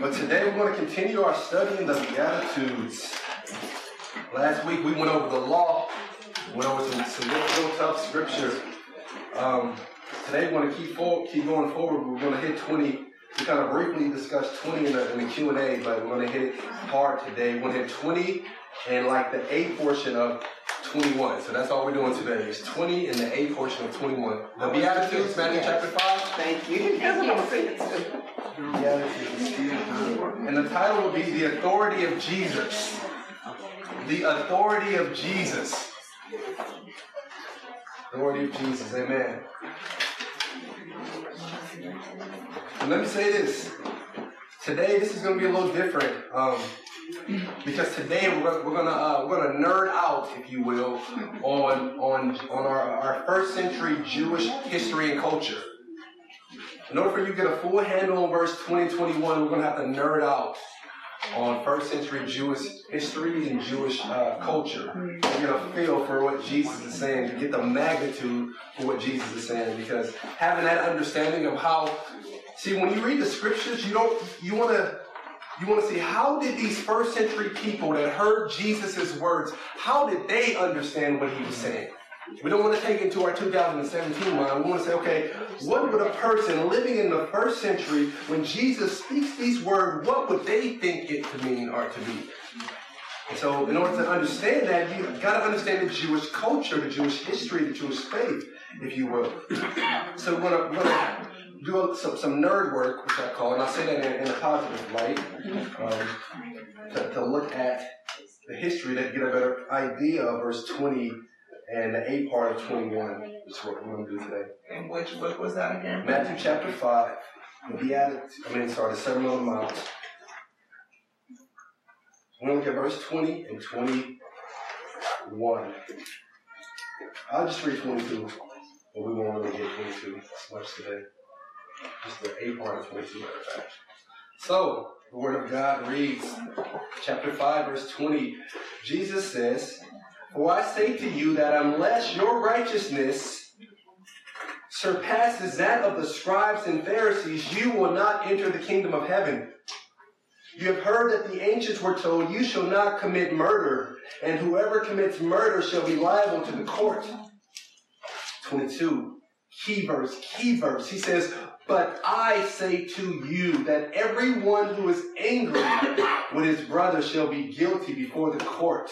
But today we're going to continue our study in the Beatitudes. Last week we went over the law, went over some, some real tough scripture. Um, today we're going to keep, forward, keep going forward. We're going to hit 20. We kind of briefly discussed 20 in the, in the Q&A, but we're going to hit it hard today. We're going to hit 20 and like the A portion of 21. So that's all we're doing today is 20 in the A portion of 21. The Beatitudes, Matthew chapter 5. Thank you. That's what I'm saying. And the title will be The Authority of Jesus. The Authority of Jesus. Authority of Jesus. Amen. And let me say this. Today, this is going to be a little different. Um, because today we're gonna we're gonna, uh, we're gonna nerd out, if you will, on on on our, our first century Jewish history and culture. In order for you to get a full handle on verse 20 21, we're to have to nerd out on first century Jewish history and Jewish uh, culture to get a feel for what Jesus is saying, to get the magnitude for what Jesus is saying. Because having that understanding of how, see, when you read the scriptures, you don't, you want to, you want to see how did these first century people that heard Jesus' words, how did they understand what he was saying? We don't want to take it to our 2017 mind. We want to say, okay, what would a person living in the first century, when Jesus speaks these words, what would they think it to mean or to be? And so, in order to understand that, you've got to understand the Jewish culture, the Jewish history, the Jewish faith, if you will. So, we're going to do some, some nerd work, which I call, and I say that in, in a positive light, um, to, to look at the history to get a better idea of verse 20 and the A part of 21 is what we're going to do today. And which book was that again? Matthew chapter 5. The Beatitudes, I mean, sorry, the Sermon on the Mount. We're going to look at verse 20 and 21. I'll just read 22, but we won't really get 22 much today. Of 22, matter of fact. So, the Word of God reads, chapter 5, verse 20. Jesus says, for I say to you that unless your righteousness surpasses that of the scribes and Pharisees, you will not enter the kingdom of heaven. You have heard that the ancients were told, You shall not commit murder, and whoever commits murder shall be liable to the court. 22. Key verse, key verse. He says, But I say to you that everyone who is angry with his brother shall be guilty before the court.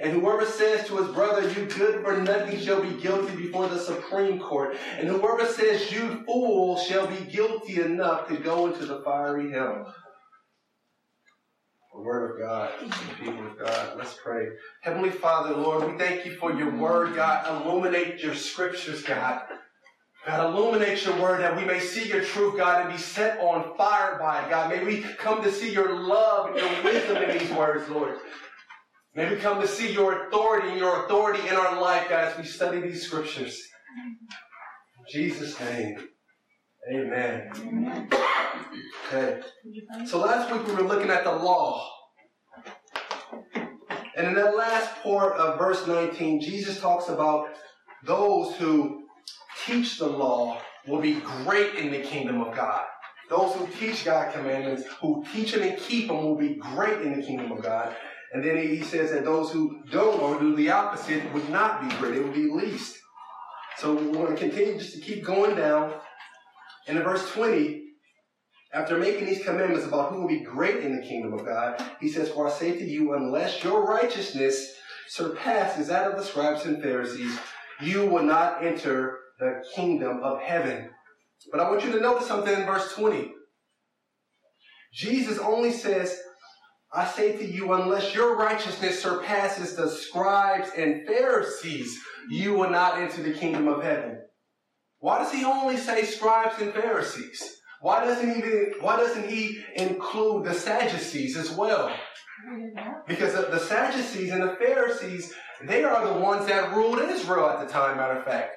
And whoever says to his brother, You good for nothing, shall be guilty before the Supreme Court. And whoever says, You fool, shall be guilty enough to go into the fiery hell. The word of God, the people of God. Let's pray. Heavenly Father, Lord, we thank you for your word, God. Illuminate your scriptures, God. God, illuminate your word that we may see your truth, God, and be set on fire by it, God. May we come to see your love and your wisdom in these words, Lord. May we come to see your authority and your authority in our life, God, as we study these scriptures. In Jesus' name. Amen. Okay. So last week we were looking at the law. And in that last part of verse 19, Jesus talks about those who teach the law will be great in the kingdom of God. Those who teach God's commandments, who teach them and keep them, will be great in the kingdom of God. And then he says that those who don't or do the opposite would not be great, it would be least. So we're going to continue just to keep going down. And in verse 20, after making these commandments about who will be great in the kingdom of God, he says, For I say to you, unless your righteousness surpasses that of the scribes and Pharisees, you will not enter the kingdom of heaven. But I want you to notice something in verse 20. Jesus only says, I say to you, unless your righteousness surpasses the scribes and Pharisees, you will not enter the kingdom of heaven. Why does he only say scribes and Pharisees? Why doesn't he, why doesn't he include the Sadducees as well? Because the Sadducees and the Pharisees, they are the ones that ruled Israel at the time, matter of fact.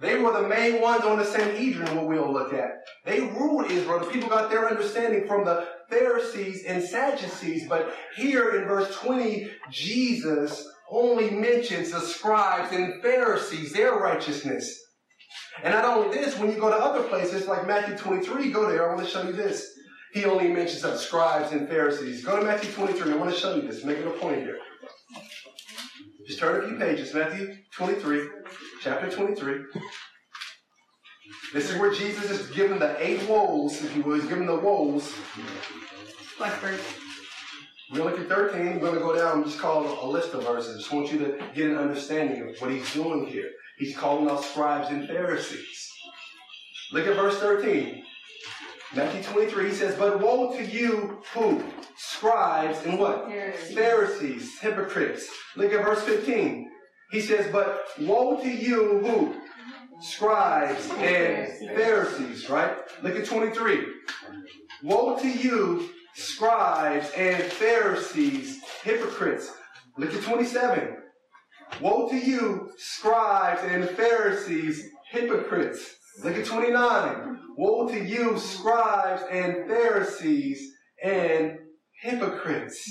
They were the main ones on the Sanhedrin, what we'll look at. They ruled Israel. The people got their understanding from the Pharisees and Sadducees. But here in verse 20, Jesus only mentions the scribes and Pharisees, their righteousness. And not only this, when you go to other places like Matthew 23, go there, I want to show you this. he only mentions of scribes and Pharisees. Go to Matthew 23. I want to show you this, making a point here. Just turn a few pages. Matthew 23, chapter 23. This is where Jesus is giving the eight woes, if you will. He's giving the woes. What verse? We're going to look at 13. We're going to go down and just call a list of verses. I just want you to get an understanding of what he's doing here. He's calling out scribes and Pharisees. Look at verse 13. Matthew 23, he says, But woe to you, who? Scribes and what? Pharisees. Pharisees, hypocrites. Look at verse 15. He says, But woe to you, who? Scribes and Pharisees, right? Look at 23. Woe to you, scribes and Pharisees, hypocrites. Look at 27. Woe to you, scribes and Pharisees, hypocrites. Look at 29. Woe to you, scribes and Pharisees and hypocrites.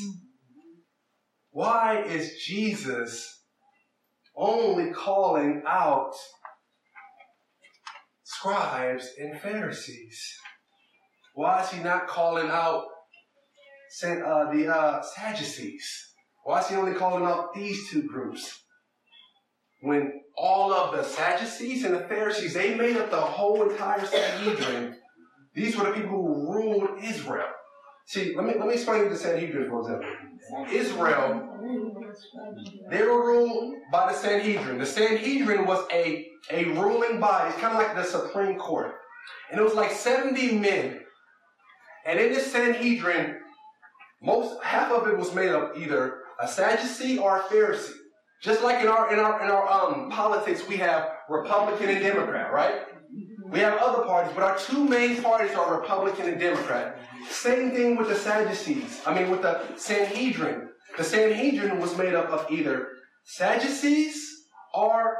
Why is Jesus only calling out scribes and Pharisees? Why is he not calling out uh, the uh, Sadducees? Why is he only calling out these two groups? When all of the Sadducees and the Pharisees, they made up the whole entire Sanhedrin. These were the people who ruled Israel. See, let me let me explain the Sanhedrin for example. Israel, they were ruled by the Sanhedrin. The Sanhedrin was a, a ruling body. It's kind of like the Supreme Court. And it was like 70 men. And in this Sanhedrin, most half of it was made of either a Sadducee or a Pharisee. Just like in our in our in our um, politics, we have Republican and Democrat, right? We have other parties, but our two main parties are Republican and Democrat. Same thing with the Sadducees. I mean, with the Sanhedrin. The Sanhedrin was made up of either Sadducees or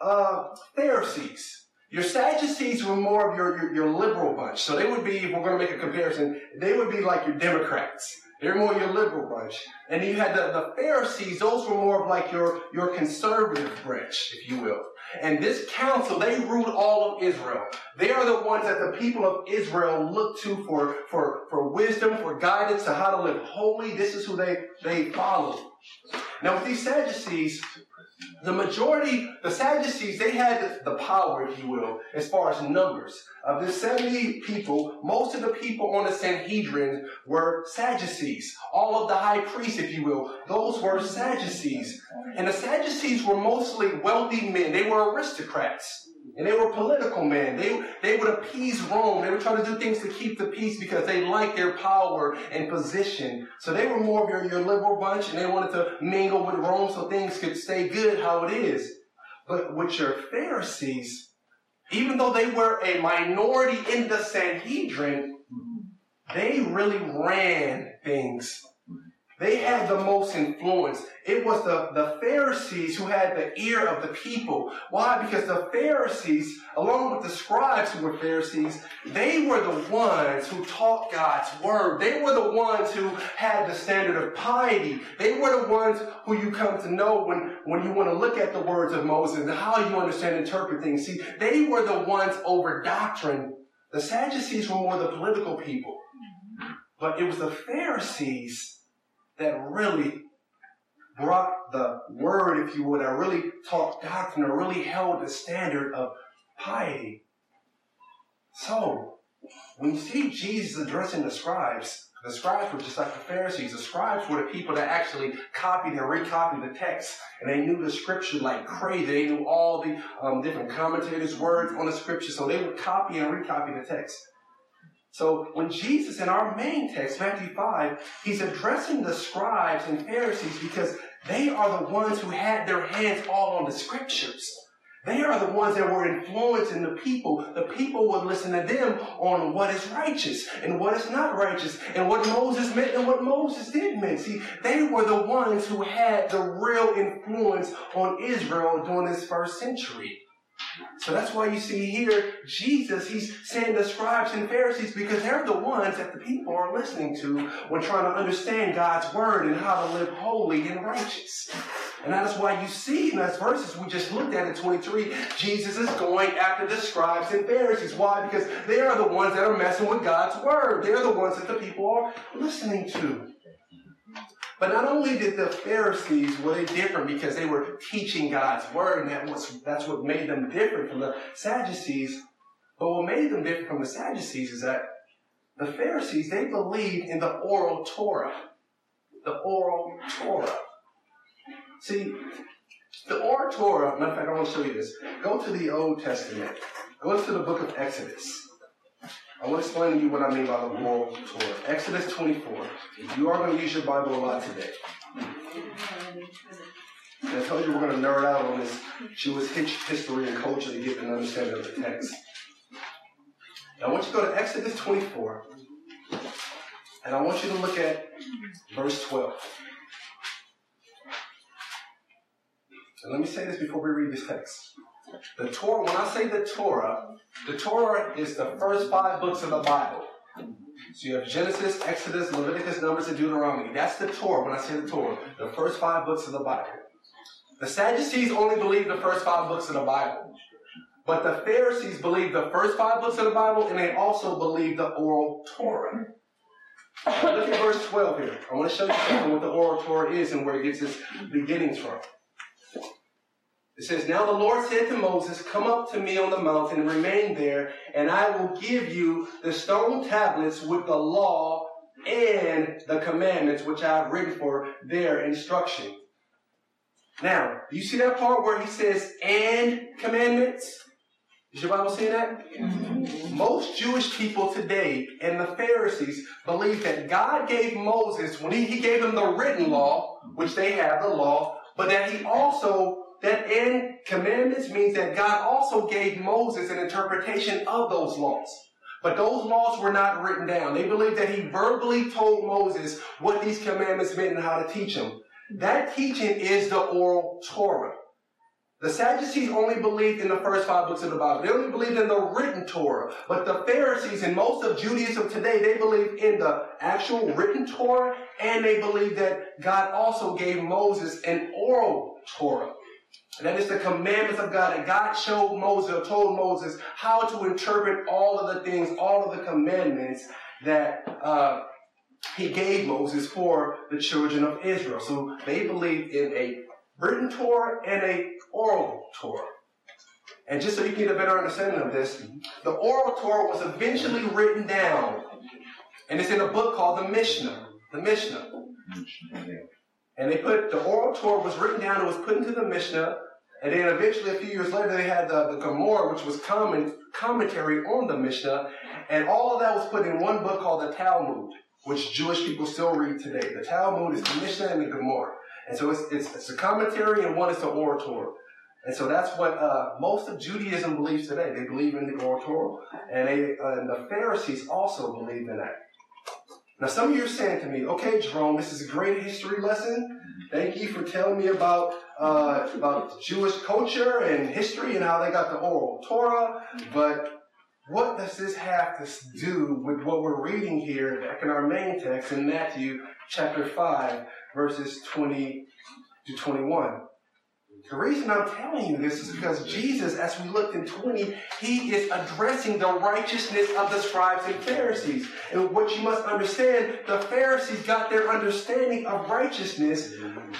uh, Pharisees. Your Sadducees were more of your, your, your liberal bunch. So they would be, if we're going to make a comparison, they would be like your Democrats. They're more your liberal bunch. And then you had the, the Pharisees, those were more of like your, your conservative branch, if you will. And this council, they ruled all of Israel. They are the ones that the people of Israel look to for, for, for wisdom, for guidance to how to live holy. This is who they, they follow. Now with these Sadducees, the majority, the Sadducees, they had the power, if you will, as far as numbers. Of the 70 people, most of the people on the Sanhedrin were Sadducees. All of the high priests, if you will, those were Sadducees. And the Sadducees were mostly wealthy men. They were aristocrats. And they were political men. They, they would appease Rome. They would try to do things to keep the peace because they liked their power and position. So they were more of your, your liberal bunch and they wanted to mingle with Rome so things could stay good how it is. But with your Pharisees, even though they were a minority in the Sanhedrin, they really ran things they had the most influence. It was the, the Pharisees who had the ear of the people. Why? Because the Pharisees, along with the scribes who were Pharisees, they were the ones who taught God's word. They were the ones who had the standard of piety. They were the ones who you come to know when, when you want to look at the words of Moses and how you understand and interpret things. See, they were the ones over doctrine. The Sadducees were more the political people. But it was the Pharisees that really brought the word, if you would, that really taught doctrine, or really held the standard of piety. So, when you see Jesus addressing the scribes, the scribes were just like the Pharisees. The scribes were the people that actually copied and recopied the text. And they knew the scripture like crazy. They knew all the um, different commentators' words on the scripture. So they would copy and recopy the text. So when Jesus, in our main text, Matthew 5, he's addressing the scribes and Pharisees because they are the ones who had their hands all on the scriptures. They are the ones that were influencing the people. The people would listen to them on what is righteous and what is not righteous and what Moses meant and what Moses didn't mean. See, they were the ones who had the real influence on Israel during this first century. So that's why you see here, Jesus, he's saying the scribes and Pharisees because they're the ones that the people are listening to when trying to understand God's word and how to live holy and righteous. And that is why you see in those verses we just looked at in 23, Jesus is going after the scribes and Pharisees. Why? Because they are the ones that are messing with God's word. They're the ones that the people are listening to. But not only did the Pharisees were they different because they were teaching God's word, and that was, that's what made them different from the Sadducees. But what made them different from the Sadducees is that the Pharisees they believed in the oral Torah, the oral Torah. See, the oral Torah. Matter of fact, I want to show you this. Go to the Old Testament. Go to the book of Exodus. I want to explain to you what I mean by the oral Torah. Exodus 24. You are going to use your Bible a lot today. And I told you we're going to nerd out on this Jewish history and culture to get an understanding of the text. Now, I want you to go to Exodus 24, and I want you to look at verse 12. And let me say this before we read this text. The Torah, when I say the Torah, the Torah is the first five books of the Bible. So you have Genesis, Exodus, Leviticus, Numbers, and Deuteronomy. That's the Torah when I say the Torah, the first five books of the Bible. The Sadducees only believe the first five books of the Bible. But the Pharisees believe the first five books of the Bible, and they also believe the oral Torah. Now look at verse 12 here. I want to show you something what the oral Torah is and where it gets its beginnings from. It says, Now the Lord said to Moses, Come up to me on the mountain and remain there, and I will give you the stone tablets with the law and the commandments which I have written for their instruction. Now, do you see that part where he says, and commandments? Is your Bible say that? Mm-hmm. Most Jewish people today and the Pharisees believe that God gave Moses, when he, he gave them the written law, which they have, the law, but that he also that in commandments means that God also gave Moses an interpretation of those laws. But those laws were not written down. They believed that he verbally told Moses what these commandments meant and how to teach them. That teaching is the oral Torah. The Sadducees only believed in the first five books of the Bible. They only believed in the written Torah. But the Pharisees and most of Judaism today, they believe in the actual written Torah and they believe that God also gave Moses an oral Torah. And that is the commandments of God. And God showed Moses, or told Moses, how to interpret all of the things, all of the commandments that uh, he gave Moses for the children of Israel. So they believed in a written Torah and a oral Torah. And just so you can get a better understanding of this, the oral Torah was eventually written down. And it's in a book called the Mishnah. The Mishnah. And they put the oral Torah was written down and was put into the Mishnah. And then eventually, a few years later, they had the, the Gemara, which was common, commentary on the Mishnah. And all of that was put in one book called the Talmud, which Jewish people still read today. The Talmud is the Mishnah and the Gemara. And so it's, it's, it's a commentary and one is the oral Torah. And so that's what uh, most of Judaism believes today. They believe in the oral Torah. And, they, uh, and the Pharisees also believed in that. Now, some of you are saying to me, okay, Jerome, this is a great history lesson. Thank you for telling me about uh, about Jewish culture and history and how they got the oral Torah. But what does this have to do with what we're reading here back in our main text in Matthew chapter 5, verses 20 to 21? The reason I'm telling you this is because Jesus, as we looked in 20, he is addressing the righteousness of the scribes and Pharisees. And what you must understand, the Pharisees got their understanding of righteousness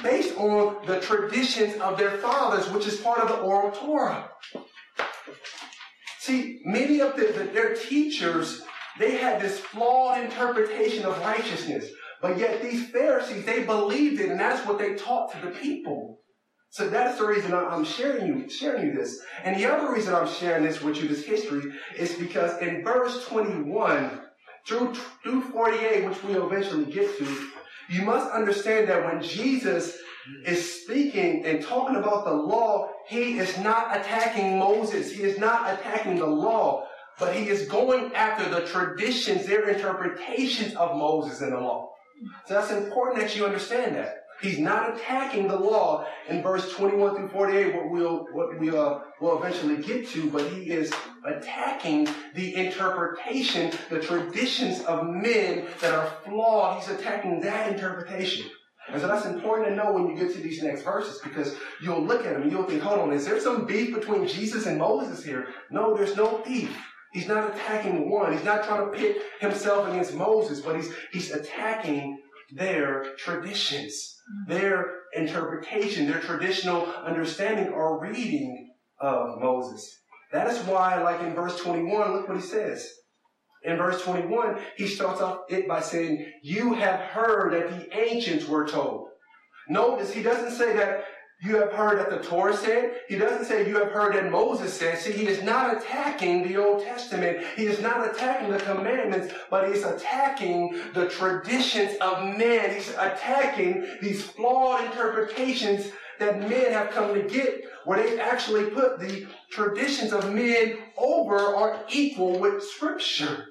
based on the traditions of their fathers, which is part of the oral Torah. See, many of the, the, their teachers, they had this flawed interpretation of righteousness. But yet these Pharisees, they believed it, and that's what they taught to the people. So that's the reason I'm sharing you, sharing you this. And the other reason I'm sharing this with you, this history, is because in verse 21 through, through 48, which we'll eventually get to, you must understand that when Jesus is speaking and talking about the law, he is not attacking Moses. He is not attacking the law, but he is going after the traditions, their interpretations of Moses and the law. So that's important that you understand that. He's not attacking the law in verse 21 through 48, what we'll, what we uh, will eventually get to, but he is attacking the interpretation, the traditions of men that are flawed. He's attacking that interpretation. And so that's important to know when you get to these next verses because you'll look at them and you'll think, hold on, is there some beef between Jesus and Moses here? No, there's no beef. He's not attacking one. He's not trying to pit himself against Moses, but he's, he's attacking their traditions, mm-hmm. their interpretation, their traditional understanding or reading of Moses. That is why, like in verse 21, look what he says. In verse 21, he starts off it by saying, You have heard that the ancients were told. Notice he doesn't say that you have heard that the Torah said. He doesn't say you have heard that Moses said. See, he is not attacking the Old Testament. He is not attacking the commandments, but he's attacking the traditions of men. He's attacking these flawed interpretations that men have come to get where they actually put the traditions of men over or equal with scripture.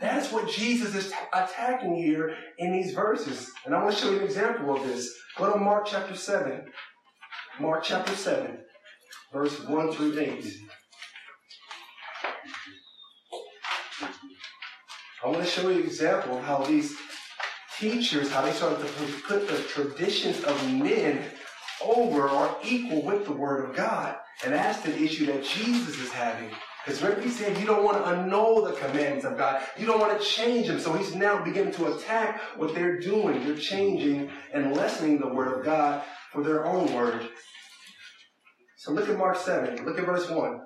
That's what Jesus is attacking here in these verses. And I want to show you an example of this. Go to Mark chapter 7. Mark chapter 7, verse 1 through 8. I want to show you an example of how these teachers, how they started to put the traditions of men over or equal with the Word of God. And that's the issue that Jesus is having. Because remember, he said you don't want to annul the commands of God. You don't want to change them. So he's now beginning to attack what they're doing. They're changing and lessening the Word of God for their own word. So look at Mark 7. Look at verse 1.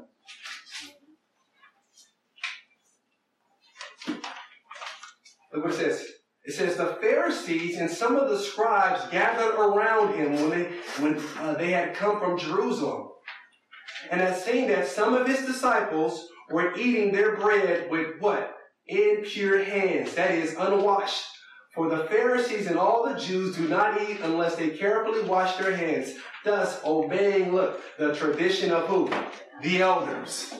Look what it says. It says the Pharisees and some of the scribes gathered around him when they when uh, they had come from Jerusalem, and had seen that some of his disciples were eating their bread with what impure hands, that is, unwashed. For the Pharisees and all the Jews do not eat unless they carefully wash their hands, thus obeying, look, the tradition of who? The elders.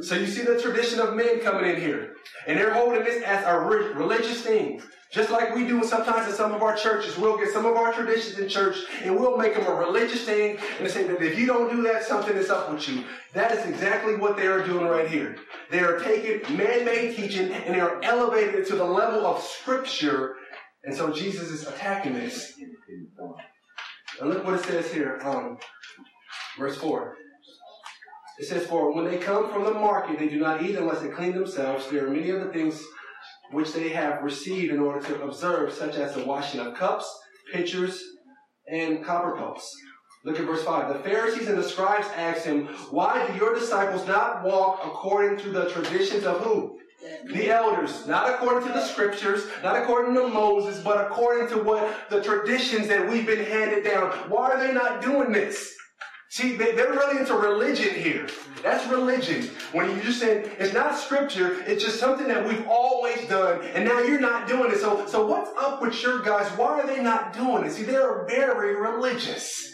So you see the tradition of men coming in here. And they're holding this as a religious thing. Just like we do sometimes in some of our churches, we'll get some of our traditions in church and we'll make them a religious thing and say that if you don't do that, something is up with you. That is exactly what they are doing right here. They are taking man-made teaching and they are elevating it to the level of scripture and so Jesus is attacking this. And look what it says here, um, verse 4. It says, For when they come from the market, they do not eat unless they clean themselves. There are many other things which they have received in order to observe, such as the washing of cups, pitchers, and copper cups. Look at verse 5. The Pharisees and the scribes asked him, Why do your disciples not walk according to the traditions of who? the elders, not according to the scriptures, not according to Moses, but according to what the traditions that we've been handed down. Why are they not doing this? See, they, are really into religion here. That's religion. When you just say it's not scripture, it's just something that we've always done, and now you're not doing it. So, so what's up with your guys? Why are they not doing it? See, they're very religious.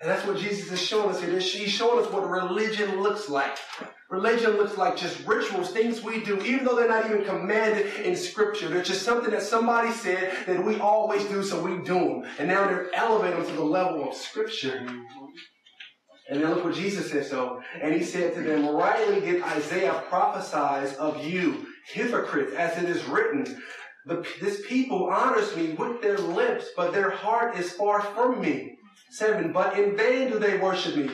And that's what Jesus is showing us here. He's showing us what religion looks like. Religion looks like just rituals, things we do, even though they're not even commanded in Scripture. They're just something that somebody said that we always do, so we do them. And now they're elevating them to the level of Scripture. And then look what Jesus said so. And he said to them, Rightly did Isaiah prophesize of you, hypocrites, as it is written. This people honors me with their lips, but their heart is far from me. Seven, but in vain do they worship me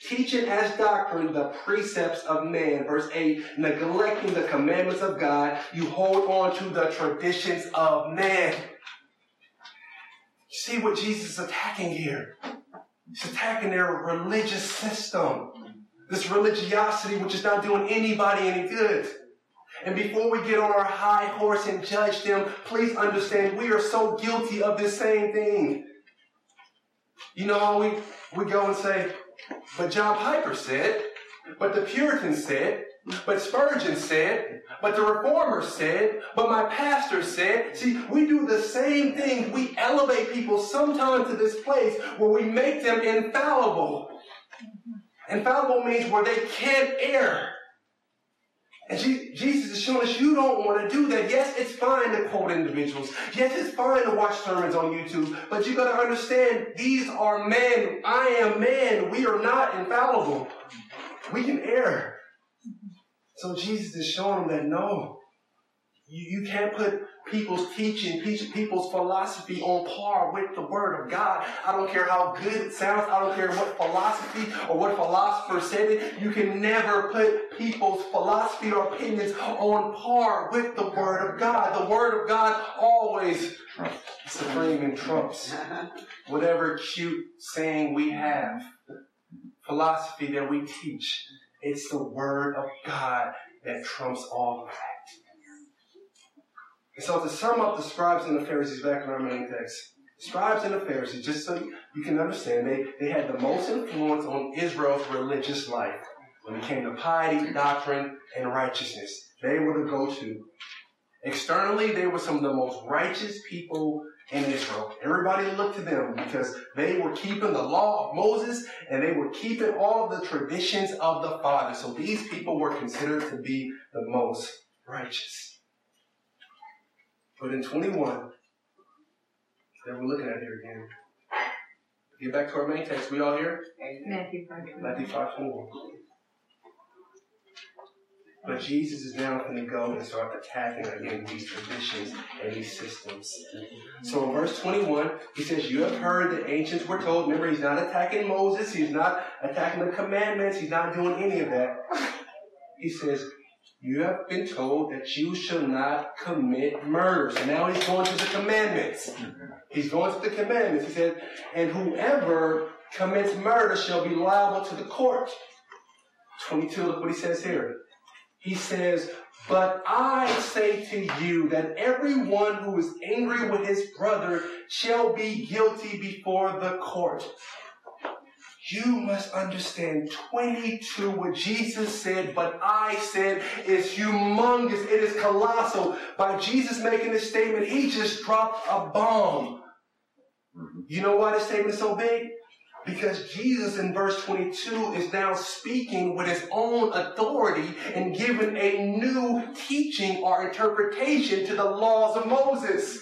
teaching as doctrine the precepts of man. Verse 8, neglecting the commandments of God, you hold on to the traditions of man. See what Jesus is attacking here? He's attacking their religious system. This religiosity which is not doing anybody any good. And before we get on our high horse and judge them, please understand we are so guilty of this same thing. You know how we, we go and say, but John Piper said, but the Puritans said, but Spurgeon said, but the Reformers said, but my pastor said. See, we do the same thing. We elevate people sometimes to this place where we make them infallible. Infallible means where they can't err. And Jesus is showing us you don't want to do that. Yes, it's fine to quote individuals. Yes, it's fine to watch sermons on YouTube. But you got to understand, these are men. I am man. We are not infallible. We can err. So Jesus is showing them that no, you, you can't put people's teaching, people's philosophy on par with the Word of God. I don't care how good it sounds. I don't care what philosophy or what philosopher said it. You can never put people's philosophy or opinions on par with the Word of God. The Word of God always supreme and trumps whatever cute saying we have, philosophy that we teach. It's the Word of God that trumps all of that. So to sum up the scribes and the Pharisees back in our main text, scribes and the Pharisees, just so you can understand, they, they had the most influence on Israel's religious life when it came to piety, doctrine, and righteousness. They were the go-to. Externally, they were some of the most righteous people in Israel. Everybody looked to them because they were keeping the law of Moses and they were keeping all the traditions of the Father. So these people were considered to be the most righteous. But in 21, that we're looking at here again. Get back to our main text. We all here? Matthew 5. Matthew 5 21. But Jesus is now going to go and start attacking again these traditions and these systems. So in verse 21, he says, You have heard the ancients were told. Remember, he's not attacking Moses. He's not attacking the commandments. He's not doing any of that. He says, you have been told that you shall not commit murder. So now he's going to the commandments. He's going to the commandments. He said, and whoever commits murder shall be liable to the court. 22, look what he says here. He says, but I say to you that everyone who is angry with his brother shall be guilty before the court. You must understand 22, what Jesus said, but I said is humongous. It is colossal. By Jesus making this statement, he just dropped a bomb. Mm-hmm. You know why this statement is so big? Because Jesus in verse 22 is now speaking with his own authority and giving a new teaching or interpretation to the laws of Moses.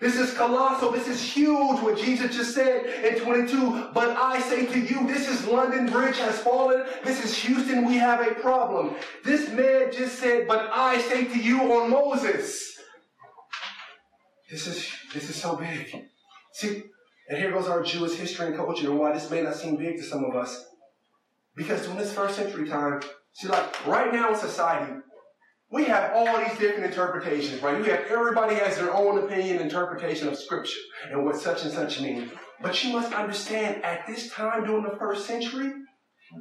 This is colossal. This is huge what Jesus just said in 22. But I say to you, this is London Bridge has fallen. This is Houston. We have a problem. This man just said, but I say to you on Moses. This is, this is so big. See, and here goes our Jewish history and culture and why this may not seem big to some of us. Because during this first century time, see, like right now in society, we have all these different interpretations, right? We have everybody has their own opinion, interpretation of scripture and what such and such means. But you must understand, at this time during the first century,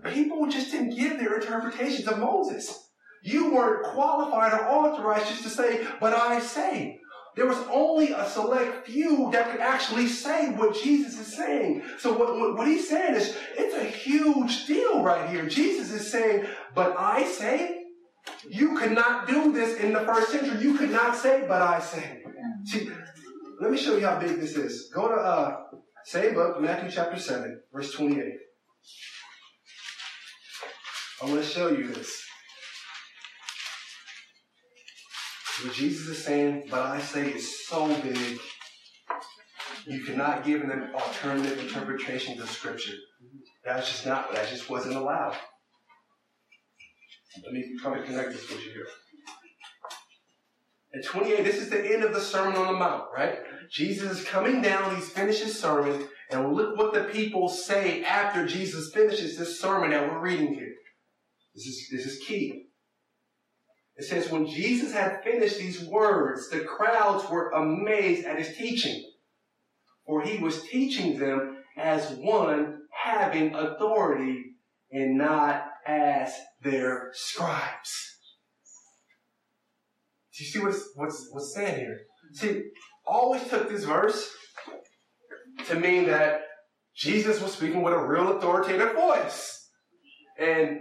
people just didn't give their interpretations of Moses. You weren't qualified or authorized just to say, but I say. There was only a select few that could actually say what Jesus is saying. So what, what, what he's saying is, it's a huge deal right here. Jesus is saying, but I say, you could not do this in the first century. You could not say, but I say. See, let me show you how big this is. Go to uh, same book, Matthew chapter 7, verse 28. I want to show you this. What Jesus is saying, but I say is so big, you cannot give an alternative interpretation to Scripture. That's just not, that just wasn't allowed. Let me try to connect this with you here. At 28, this is the end of the Sermon on the Mount, right? Jesus is coming down, he's finished his sermon, and look what the people say after Jesus finishes this sermon that we're reading here. This is, this is key. It says, when Jesus had finished these words, the crowds were amazed at his teaching. For he was teaching them as one having authority and not as their scribes. Do you see what's, what's, what's saying here? See, always took this verse to mean that Jesus was speaking with a real authoritative voice. And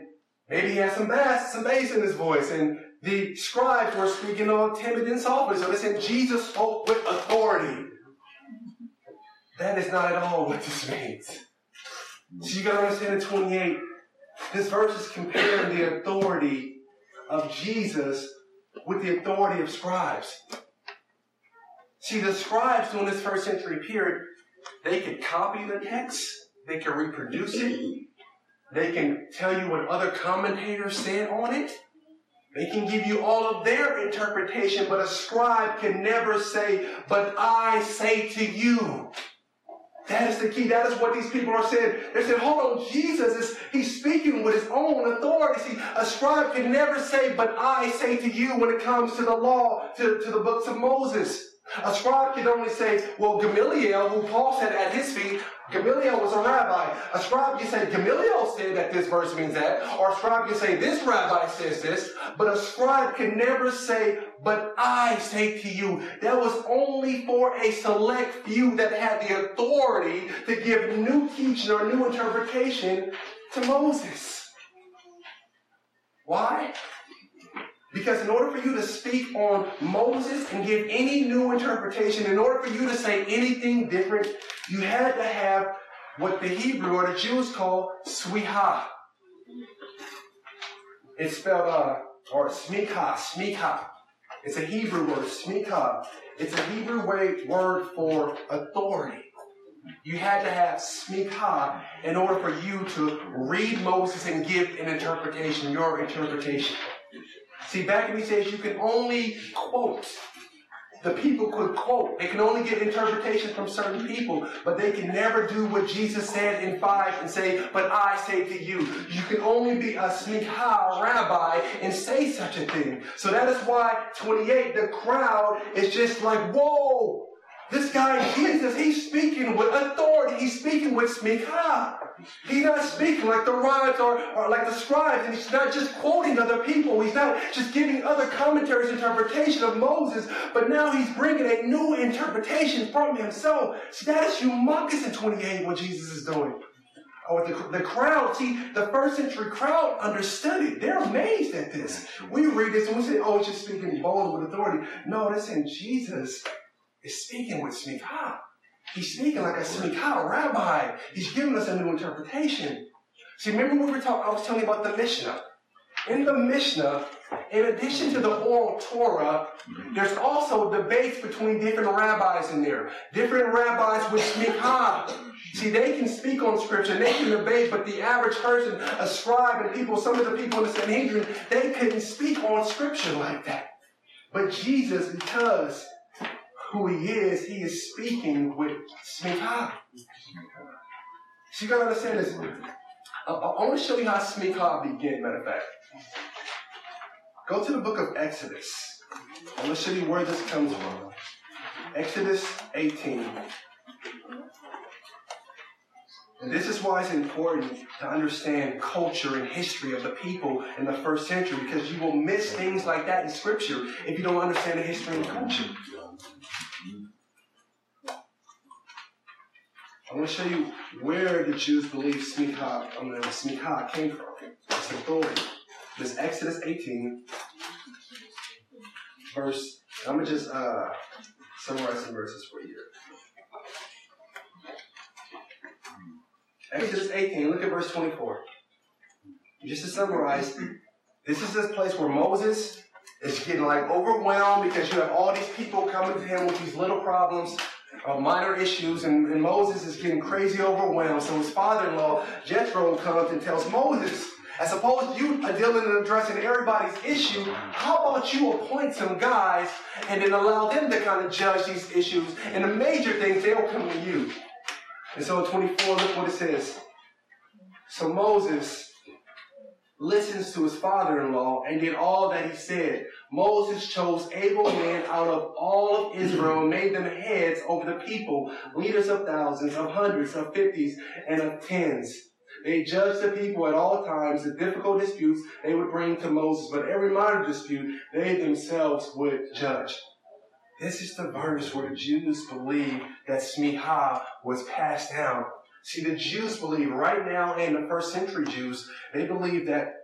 maybe he had some bass, some bass in his voice. And the scribes were speaking all timid and softly. So they said Jesus spoke with authority. That is not at all what this means. So you gotta understand in 28, this verse is comparing the authority of Jesus with the authority of scribes. See, the scribes during this first century period, they could copy the text, they could reproduce it, they can tell you what other commentators said on it. They can give you all of their interpretation, but a scribe can never say, but I say to you. That is the key. That is what these people are saying. They said, hold on, Jesus is, he's speaking with his own authority. See, a scribe can never say, but I say to you when it comes to the law, to, to the books of Moses. A scribe can only say, well, Gamaliel, who Paul said at his feet, Gamaliel was a rabbi. A scribe can say, Gamaliel said that this verse means that. Or a scribe can say, this rabbi says this. But a scribe can never say, but I say to you. That was only for a select few that had the authority to give new teaching or new interpretation to Moses. Why? Because in order for you to speak on Moses and give any new interpretation, in order for you to say anything different, you had to have what the Hebrew or the Jews call smicha. It's spelled, uh, or smika, smika. It's a Hebrew word, smika. It's a Hebrew word for authority. You had to have smika in order for you to read Moses and give an interpretation, your interpretation. See, back in these days, you can only quote. The people could quote. They can only get interpretation from certain people, but they can never do what Jesus said in 5 and say, but I say to you. You can only be a smikha rabbi and say such a thing. So that is why 28, the crowd is just like, whoa, this guy Jesus, he's speaking with authority. He's speaking with smikha. He's not speaking like the writers or, or like the scribes, and he's not just quoting other people. He's not just giving other commentaries interpretation of Moses, but now he's bringing a new interpretation from himself. See, that is humongous in 28 what Jesus is doing. Oh, the, the crowd, see, the first century crowd understood it. They're amazed at this. We read this and we say, oh, it's just speaking bold with authority. No, that's in Jesus is speaking with smikha. He's speaking like a smikha rabbi. He's giving us a new interpretation. See, remember when we were talking, I was telling you about the Mishnah. In the Mishnah, in addition to the oral Torah, there's also debates between different rabbis in there. Different rabbis with smikha. See, they can speak on scripture, they can debate, but the average person, a scribe and people, some of the people in the Sanhedrin, they couldn't speak on scripture like that. But Jesus, because who he is, he is speaking with Smikha. So you gotta understand this. I, I want to show you how Smikha began, matter of fact. Go to the book of Exodus. I want to show you where this comes from. Exodus 18. And this is why it's important to understand culture and history of the people in the first century because you will miss things like that in scripture if you don't understand the history and culture. I want to show you where the Jews believe Smicha, I mean, Smicha came from. It's authority. This Exodus 18, verse, I'm going to just uh, summarize some verses for you. Exodus 18, look at verse 24. Just to summarize, this is this place where Moses is getting like overwhelmed because you have all these people coming to him with these little problems uh, minor issues, and, and, Moses is getting crazy overwhelmed. So his father-in-law, Jethro, comes and tells Moses, I suppose you are dealing and addressing everybody's issue, how about you appoint some guys and then allow them to kind of judge these issues, and the major things, they'll come to you. And so in 24, look what it says. So Moses listens to his father-in-law and did all that he said. Moses chose able men out of all of Israel, made them heads over the people, leaders of thousands, of hundreds, of fifties, and of tens. They judged the people at all times. The difficult disputes they would bring to Moses, but every minor dispute they themselves would judge. This is the verse where the Jews believe that Smicha was passed down. See, the Jews believe right now, and the first century Jews, they believe that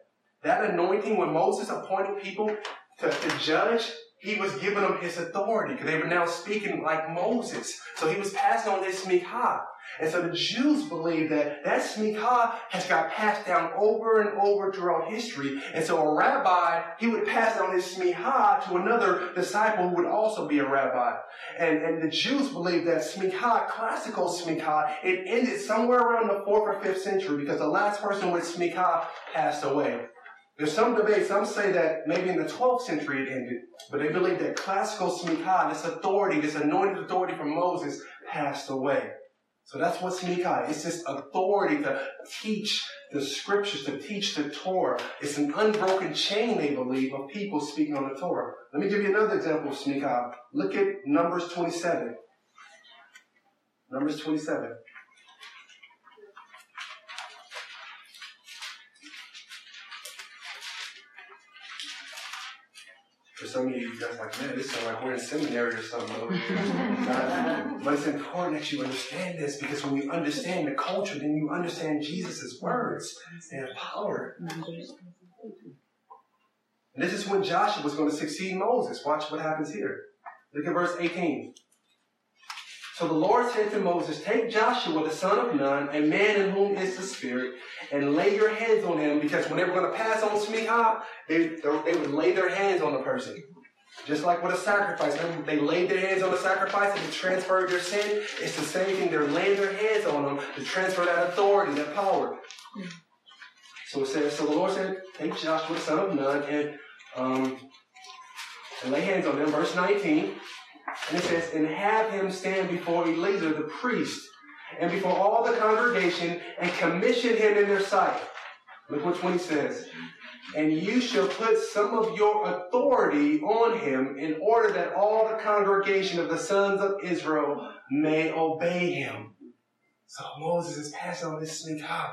that anointing when Moses appointed people to, to judge, he was giving them his authority because they were now speaking like Moses. So he was passing on this smicha. And so the Jews believe that that smicha has got passed down over and over throughout history. And so a rabbi, he would pass on his smicha to another disciple who would also be a rabbi. And, and the Jews believe that smicha, classical smicha, it ended somewhere around the fourth or fifth century because the last person with smicha passed away. There's some debate. Some say that maybe in the 12th century it ended, but they believe that classical smicha, this authority, this anointed authority from Moses, passed away. So that's what smicha. It's this authority to teach the scriptures, to teach the Torah. It's an unbroken chain, they believe, of people speaking on the Torah. Let me give you another example of smicha. Look at Numbers 27. Numbers 27. For some of you, you guys like, man, this sounds like we're in seminary or something. but it's important that you understand this because when you understand the culture, then you understand Jesus' words and power. And this is when Joshua was going to succeed Moses. Watch what happens here. Look at verse 18. So the Lord said to Moses, Take Joshua the son of Nun, a man in whom is the Spirit, and lay your hands on him, because when they were going to pass on Smicha, they, they would lay their hands on the person. Just like with a sacrifice. They laid their hands on the sacrifice and transferred their sin. It's the same thing. They're laying their hands on them to transfer that authority, that power. So it says, so the Lord said, Take Joshua son of Nun and, um, and lay hands on them. Verse 19. And it says, and have him stand before Eleazar the priest and before all the congregation and commission him in their sight. Look what 20 says. And you shall put some of your authority on him in order that all the congregation of the sons of Israel may obey him. So Moses is passing on this smicha,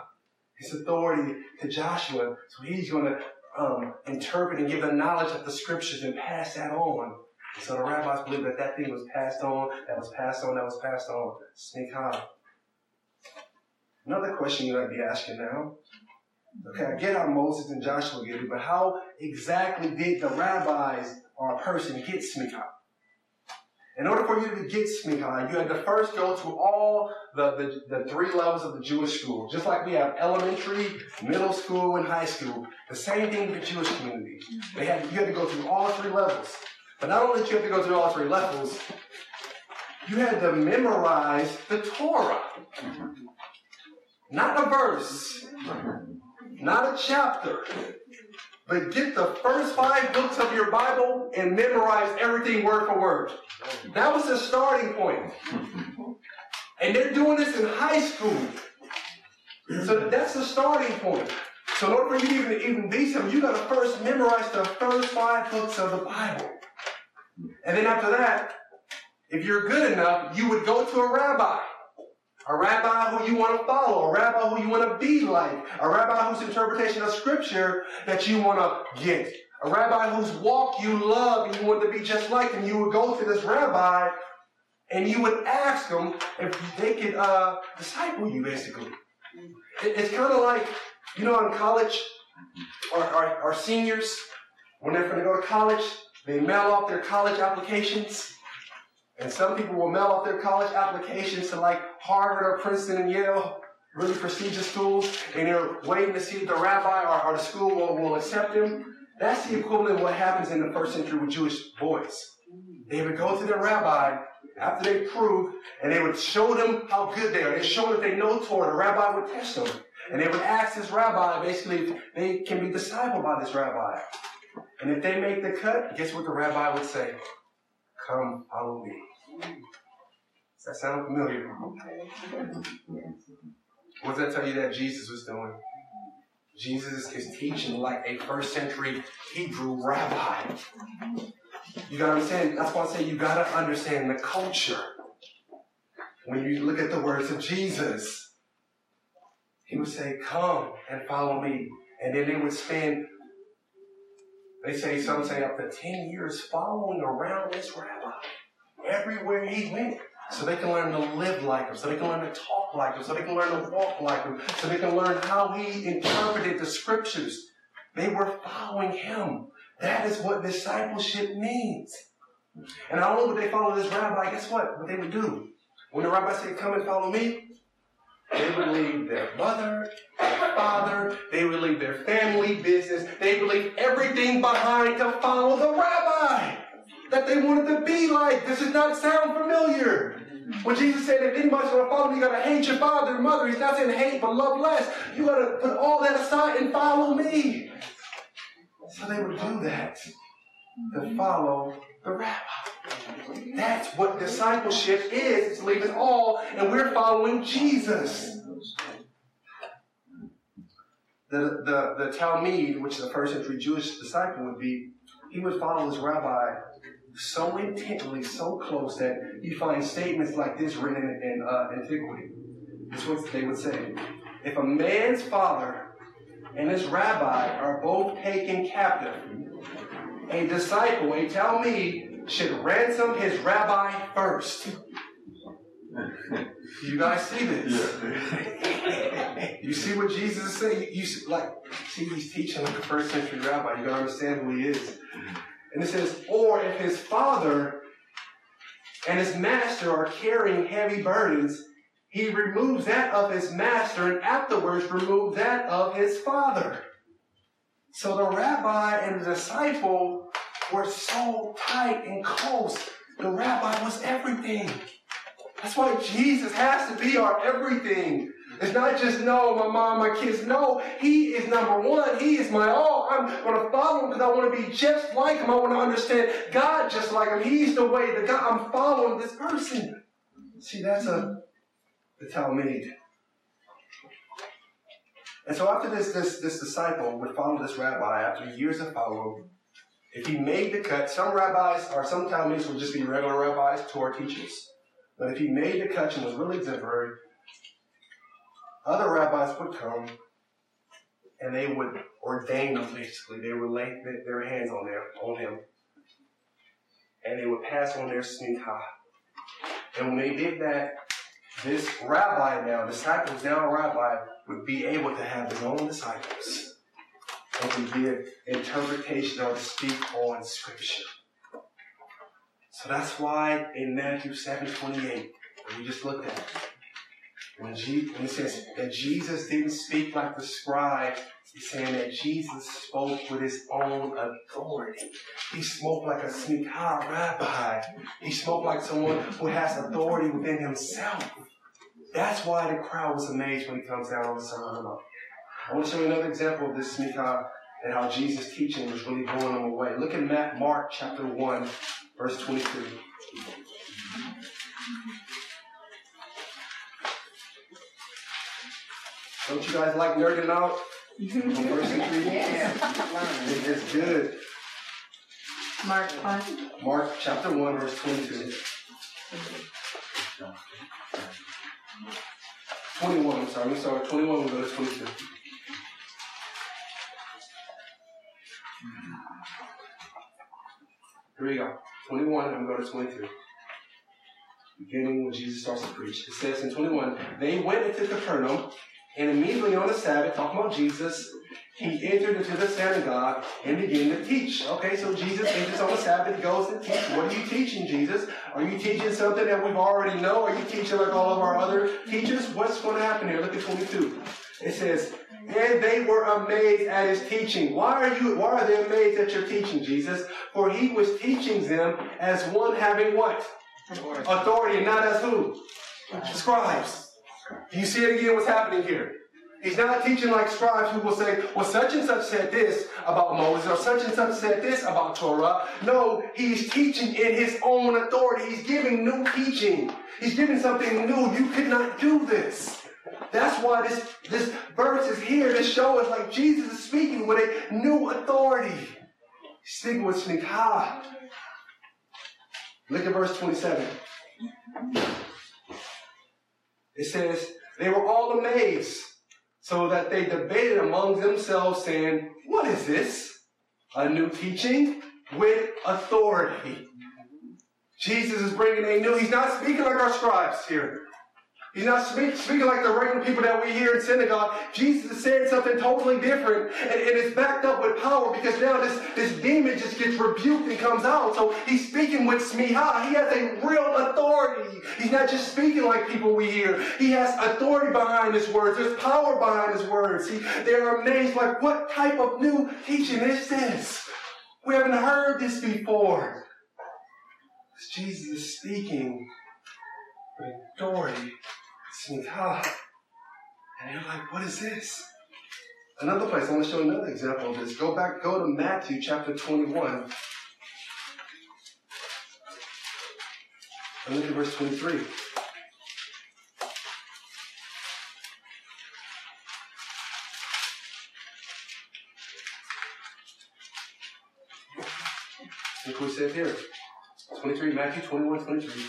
his authority to Joshua. So he's going to um, interpret and give the knowledge of the scriptures and pass that on. So the rabbis believe that that thing was passed on, that was passed on, that was passed on. Smicha. Another question you might be asking now. Okay, I get how Moses and Joshua get it, but how exactly did the rabbis or a person get smicha? In order for you to get smicha, you had to first go through all the, the, the, three levels of the Jewish school. Just like we have elementary, middle school, and high school. The same thing with the Jewish community. They had, you had to go through all three levels. But not only did you have to go through all three levels, you had to memorize the Torah. Not a verse, not a chapter, but get the first five books of your Bible and memorize everything word for word. That was the starting point. And they're doing this in high school. So that's the starting point. So in order for you to even, even be something, you got to first memorize the first five books of the Bible. And then after that, if you're good enough, you would go to a rabbi. A rabbi who you want to follow, a rabbi who you want to be like, a rabbi whose interpretation of scripture that you want to get, a rabbi whose walk you love and you want to be just like them. You would go to this rabbi and you would ask them if they could uh, disciple you, basically. It's kind of like, you know, in college, our, our, our seniors, when they're going to go to college, they mail off their college applications. And some people will mail off their college applications to like Harvard or Princeton and Yale, really prestigious schools, and they're waiting to see if the rabbi or, or the school will, will accept them. That's the equivalent of what happens in the first century with Jewish boys. They would go to their rabbi after they proved, and they would show them how good they are. They show that they know Torah. The rabbi would test them. And they would ask this rabbi basically if they can be discipled by this rabbi. And if they make the cut, guess what the rabbi would say? Come, follow me. Does that sound familiar? What does that tell you that Jesus was doing? Jesus is teaching like a first century Hebrew rabbi. You gotta understand, that's why I say you gotta understand the culture. When you look at the words of Jesus, he would say, Come and follow me. And then they would spend they say some say up to 10 years following around this rabbi everywhere he went. So they can learn to live like him, so they can learn to talk like him, so they can learn to walk like him, so they can learn how he interpreted the scriptures. They were following him. That is what discipleship means. And don't know what they follow this rabbi. Guess what? What they would do. When the rabbi said, Come and follow me, they would leave their mother, father, they would leave their family business, they would leave everything behind to follow the rabbi that they wanted to be like. This does not sound familiar. When Jesus said, if anybody's to follow me, you got to hate your father and mother. He's not saying hate, but love less. You got to put all that aside and follow me. So they would do that to follow the rabbi. That's what discipleship is. It's leaving all, and we're following Jesus. The, the, the Talmid, which is a first century Jewish disciple, would be he would follow his rabbi so intently, so close that you find statements like this written in, uh, antiquity. Is what they would say. If a man's father and his rabbi are both taken captive, a disciple, a Talmid, should ransom his rabbi first. you guys see this? Yeah. you see what Jesus is saying? You see, like, see, he's teaching like a first century rabbi. You gotta understand who he is. And it says, or if his father and his master are carrying heavy burdens, he removes that of his master and afterwards removes that of his father. So the rabbi and the disciple were so tight and close. The rabbi was everything. That's why Jesus has to be our everything. It's not just, no, my mom, my kids. No, he is number one. He is my all. I'm going to follow him because I want to be just like him. I want to understand God just like him. He's the way, the God. I'm following this person. See, that's a, the Talmid. And so after this, this, this disciple would follow this rabbi after years of following, if he made the cut, some rabbis or some Talmids would just be regular rabbis, Torah teachers. But if he made the cut and was really exemplary, other rabbis would come and they would ordain him basically. They would lay their hands on, them, on him and they would pass on their smicha. And when they did that, this rabbi now, disciples now a rabbi, would be able to have his own disciples and to give interpretation or to speak on scripture. So that's why in Matthew 7 28, we just looked at, when, Je- when it says that Jesus didn't speak like the scribes, he's saying that Jesus spoke with his own authority. He spoke like a smicha rabbi. He spoke like someone who has authority within himself. That's why the crowd was amazed when he comes down on the Sermon on the Mount. I want to show you another example of this smicha and how Jesus' teaching was really blowing them away. Look at Mark chapter 1, verse 23. Don't you guys like nerding out? First century? Yeah. It's good. Mark 1. Mark chapter 1, verse 22. 21, I'm sorry, I'm sorry, 21, we'll go to 22. Here we go. 21, I'm going to go to 22. Beginning when Jesus starts to preach. It says in 21, they went into Capernaum, and immediately on the Sabbath, talking about Jesus, he entered into the synagogue and began to teach. Okay, so Jesus enters on the Sabbath, goes to teach. What are you teaching, Jesus? Are you teaching something that we've already know? Are you teaching like all of our other teachers? What's going to happen here? Look at 22. It says, and they were amazed at his teaching. Why are you, why are they amazed at your teaching, Jesus? For he was teaching them as one having what? Authority, and not as who? Scribes. Do You see it again, what's happening here? He's not teaching like scribes who will say, well, such and such said this about Moses, or such and such said this about Torah. No, he's teaching in his own authority. He's giving new teaching. He's giving something new. You could not do this. That's why this, this verse is here to show us like Jesus is speaking with a new authority. He's speaking with smicha. Look at verse 27. It says, they were all amazed, so that they debated among themselves, saying, What is this? A new teaching with authority. Jesus is bringing a new, he's not speaking like our scribes here. He's not speak, speaking like the regular people that we hear in synagogue. Jesus is saying something totally different, and, and it's backed up with power because now this, this demon just gets rebuked and comes out. So he's speaking with smicha. He has a real authority. He's not just speaking like people we hear. He has authority behind his words. There's power behind his words. He, they're amazed, like, what type of new teaching is this? We haven't heard this before. Jesus is speaking with authority Ah. and you're like, what is this? Another place, I want to show another example of this. Go back, go to Matthew chapter 21. And look at verse 23. Look what it says here. 23, Matthew 21, 23.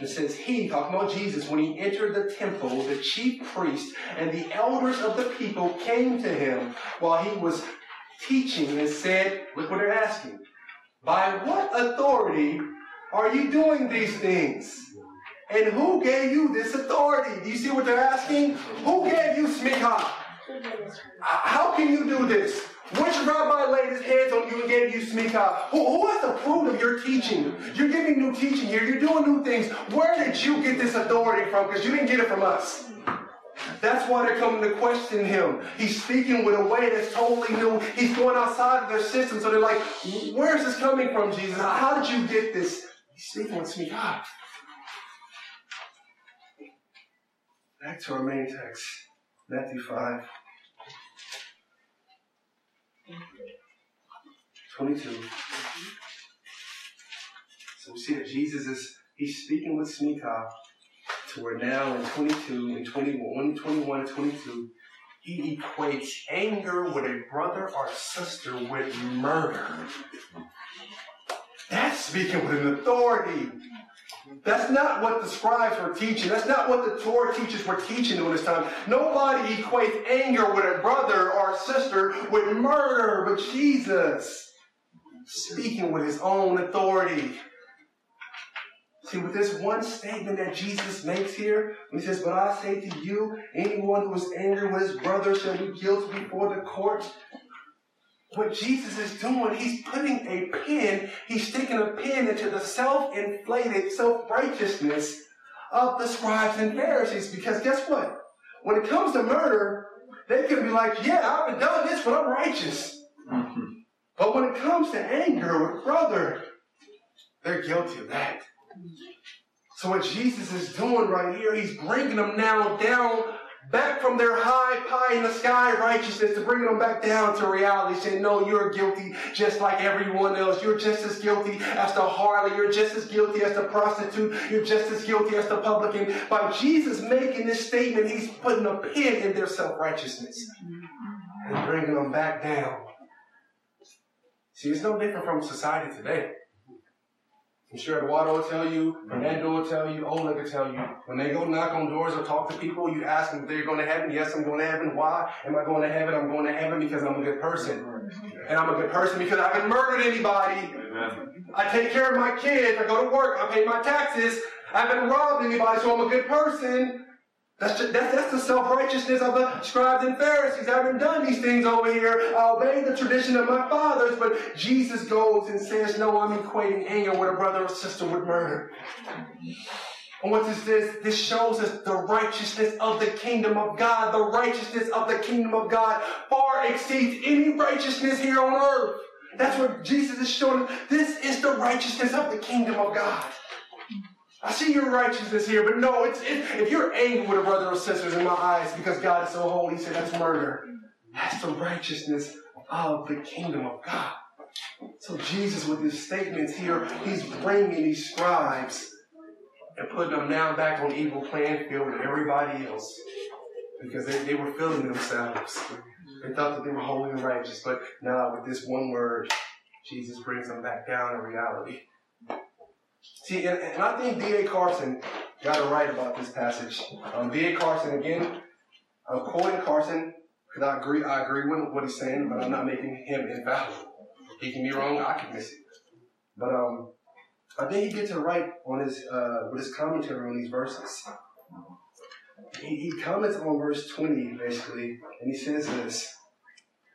It says, He, talking about Jesus, when he entered the temple, the chief priest and the elders of the people came to him while he was teaching and said, Look what they're asking. By what authority are you doing these things? And who gave you this authority? Do you see what they're asking? Who gave you smicha? How can you do this? Which rabbi laid his hands on you and gave you smicha? Who, who has approved of your teaching? You're giving new teaching here. You're doing new things. Where did you get this authority from? Because you didn't get it from us. That's why they're coming to question him. He's speaking with a way that's totally new. He's going outside of their system. So they're like, where's this coming from, Jesus? How did you get this? He's speaking with smicha. Back to our main text, Matthew 5. 22. So we see that Jesus is, he's speaking with smicha to where now in 22, in 21, 21 and 22, he equates anger with a brother or sister with murder. That's speaking with an authority. That's not what the scribes were teaching. That's not what the Torah teachers were teaching during this time. Nobody equates anger with a brother or a sister with murder, but Jesus speaking with his own authority. See, with this one statement that Jesus makes here, he says, But I say to you, anyone who is angry with his brother shall be guilty before the court what Jesus is doing, he's putting a pin, he's sticking a pin into the self-inflated self-righteousness of the scribes and Pharisees. Because guess what? When it comes to murder, they can be like, yeah, I've done this, but I'm righteous. Mm-hmm. But when it comes to anger with brother, they're guilty of that. So what Jesus is doing right here, he's bringing them now down back from their high pie in the sky righteousness to bring them back down to reality, saying, No, you're guilty just like everyone else. You're just as guilty as the harlot. You're just as guilty as the prostitute. You're just as guilty as the publican. By Jesus making this statement, he's putting a pin in their self righteousness and bringing them back down. See, it's no different from society today. I'm sure Eduardo will tell you, mm-hmm. Fernando will tell you, Oleg will tell you. When they go knock on doors or talk to people, you ask them if they're going to heaven. Yes, I'm going to heaven. Why am I going to heaven? I'm going to heaven because I'm a good person. Mm-hmm. And I'm a good person because I haven't murdered anybody. I take care of my kids. I go to work. I pay my taxes. I haven't robbed anybody, so I'm a good person. That's, just, that's, that's the self-righteousness of the scribes and Pharisees. I haven't done these things over here. Uh, I obey the tradition of my fathers, but Jesus goes and says, no, I'm equating anger with a brother or sister with murder. And what this is, this shows us the righteousness of the kingdom of God. The righteousness of the kingdom of God far exceeds any righteousness here on earth. That's what Jesus is showing. This is the righteousness of the kingdom of God. I see your righteousness here, but no, it's it, if you're angry with a brother or sister in my eyes because God is so holy, he said that's murder. That's the righteousness of the kingdom of God. So Jesus, with his statements here, he's bringing these scribes and putting them now back on evil playing field with everybody else because they, they were feeling themselves. They thought that they were holy and righteous, but now with this one word, Jesus brings them back down to reality. See, and, and I think D.A. Carson got it right about this passage. Um, D.A. Carson, again, I'm quoting Carson because I agree, I agree with what he's saying, but I'm not making him infallible. He can be wrong, I can miss it. But um, I think he gets it right on his uh, with his commentary on these verses. he, he comments on verse 20, basically, and he says this.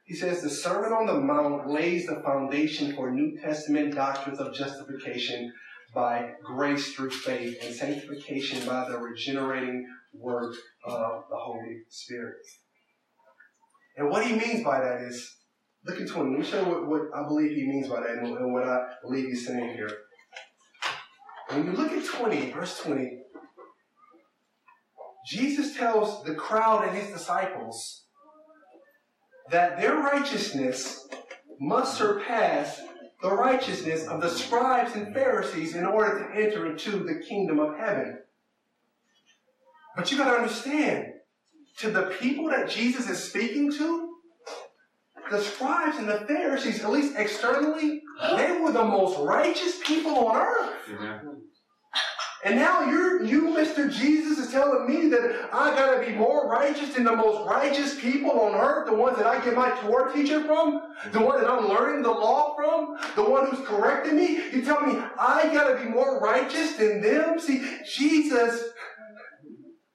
He says, The Sermon on the Mount lays the foundation for New Testament doctrines of justification by grace through faith and sanctification by the regenerating work of the Holy Spirit. And what he means by that is, look at 20. Let me show you what, what I believe he means by that and, and what I believe he's saying here. When you look at 20, verse 20, Jesus tells the crowd and his disciples that their righteousness must surpass the righteousness of the scribes and Pharisees in order to enter into the kingdom of heaven. But you got to understand, to the people that Jesus is speaking to, the scribes and the Pharisees, at least externally, they were the most righteous people on earth. And now you're, you, Mr. Jesus, is telling me that I gotta be more righteous than the most righteous people on earth, the ones that I get my Torah teacher from, the one that I'm learning the law from, the one who's correcting me. You tell me I gotta be more righteous than them? See, Jesus,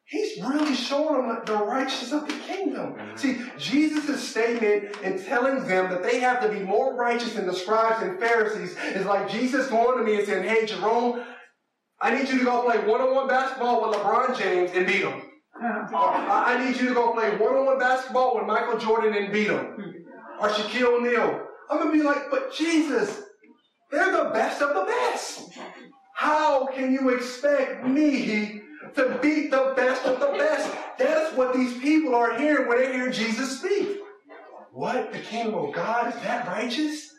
He's really showing them the righteousness of the kingdom. Mm-hmm. See, Jesus' statement in telling them that they have to be more righteous than the scribes and Pharisees is like Jesus going to me and saying, Hey, Jerome, I need you to go play one-on-one basketball with LeBron James and beat him. I need you to go play one-on-one basketball with Michael Jordan and beat him. Or Shaquille O'Neal. I'm going to be like, but Jesus, they're the best of the best. How can you expect me to beat the best of the best? That's what these people are hearing when they hear Jesus speak. What? The kingdom of God is that righteous?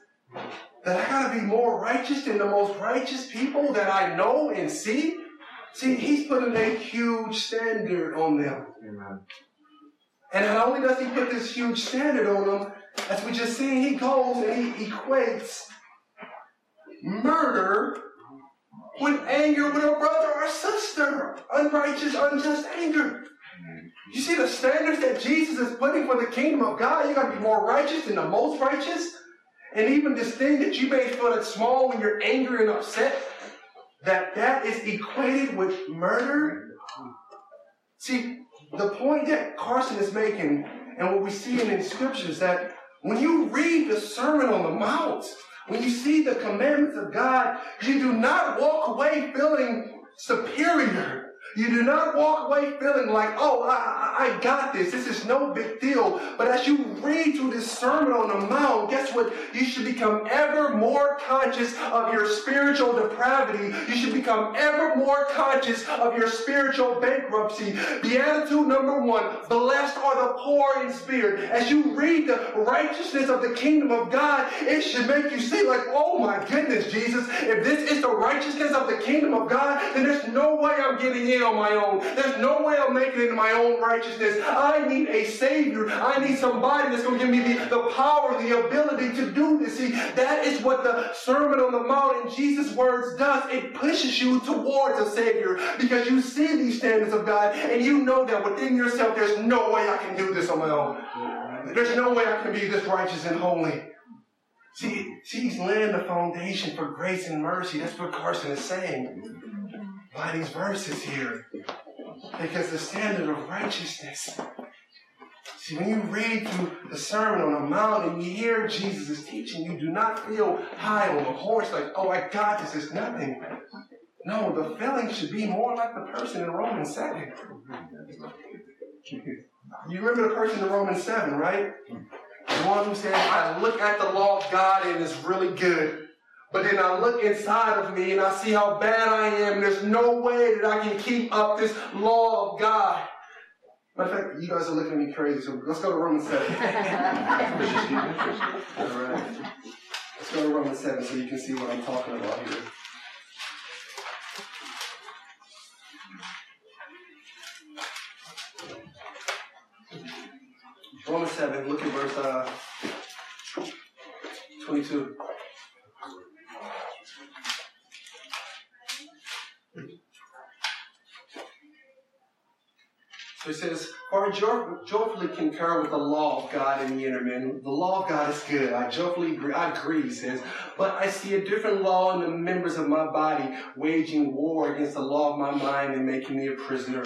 That I gotta be more righteous than the most righteous people that I know and see. See, he's putting a huge standard on them. Amen. And not only does he put this huge standard on them, as we just seen, he goes and he equates murder with anger with a brother or sister. Unrighteous, unjust anger. You see the standards that Jesus is putting for the kingdom of God? You gotta be more righteous than the most righteous. And even this thing that you may feel that's small when you're angry and upset, that that is equated with murder. See, the point that Carson is making, and what we see in the scriptures, that when you read the Sermon on the Mount, when you see the commandments of God, you do not walk away feeling superior. You do not walk away feeling like, oh, I, I, got this. This is no big deal. But as you read through this Sermon on the Mount, guess what? You should become ever more conscious of your spiritual depravity. You should become ever more conscious of your spiritual bankruptcy. Beatitude number one, blessed are the poor in spirit. As you read the righteousness of the kingdom of God, it should make you see like, oh my goodness, Jesus, if this is the righteousness of the kingdom of God, then there's no way I'm getting in on my own. There's no way I'm making it in my own righteousness. I need a Savior. I need somebody that's going to give me the, the power, the ability to do this. See, that is what the Sermon on the Mount in Jesus' words does. It pushes you towards a Savior because you see these standards of God and you know that within yourself there's no way I can do this on my own. There's no way I can be this righteous and holy. See, see, he's laying the foundation for grace and mercy. That's what Carson is saying by these verses here. Because the standard of righteousness. See, when you read through the Sermon on the Mount and you hear Jesus' teaching, you do not feel high on a horse like, oh, I got this, it's nothing. No, the feeling should be more like the person in Romans 7. You remember the person in Romans 7, right? The one who said, I look at the law of God and it's really good. But then I look inside of me and I see how bad I am. There's no way that I can keep up this law of God. Matter of fact, you guys are looking at me crazy, so let's go to Romans 7. All right. Let's go to Romans 7 so you can see what I'm talking about here. Romans 7, look at verse uh, 22. He says, For I joyfully concur with the law of God in the inner man. The law of God is good. I joyfully agree. I agree, he says. But I see a different law in the members of my body, waging war against the law of my mind and making me a prisoner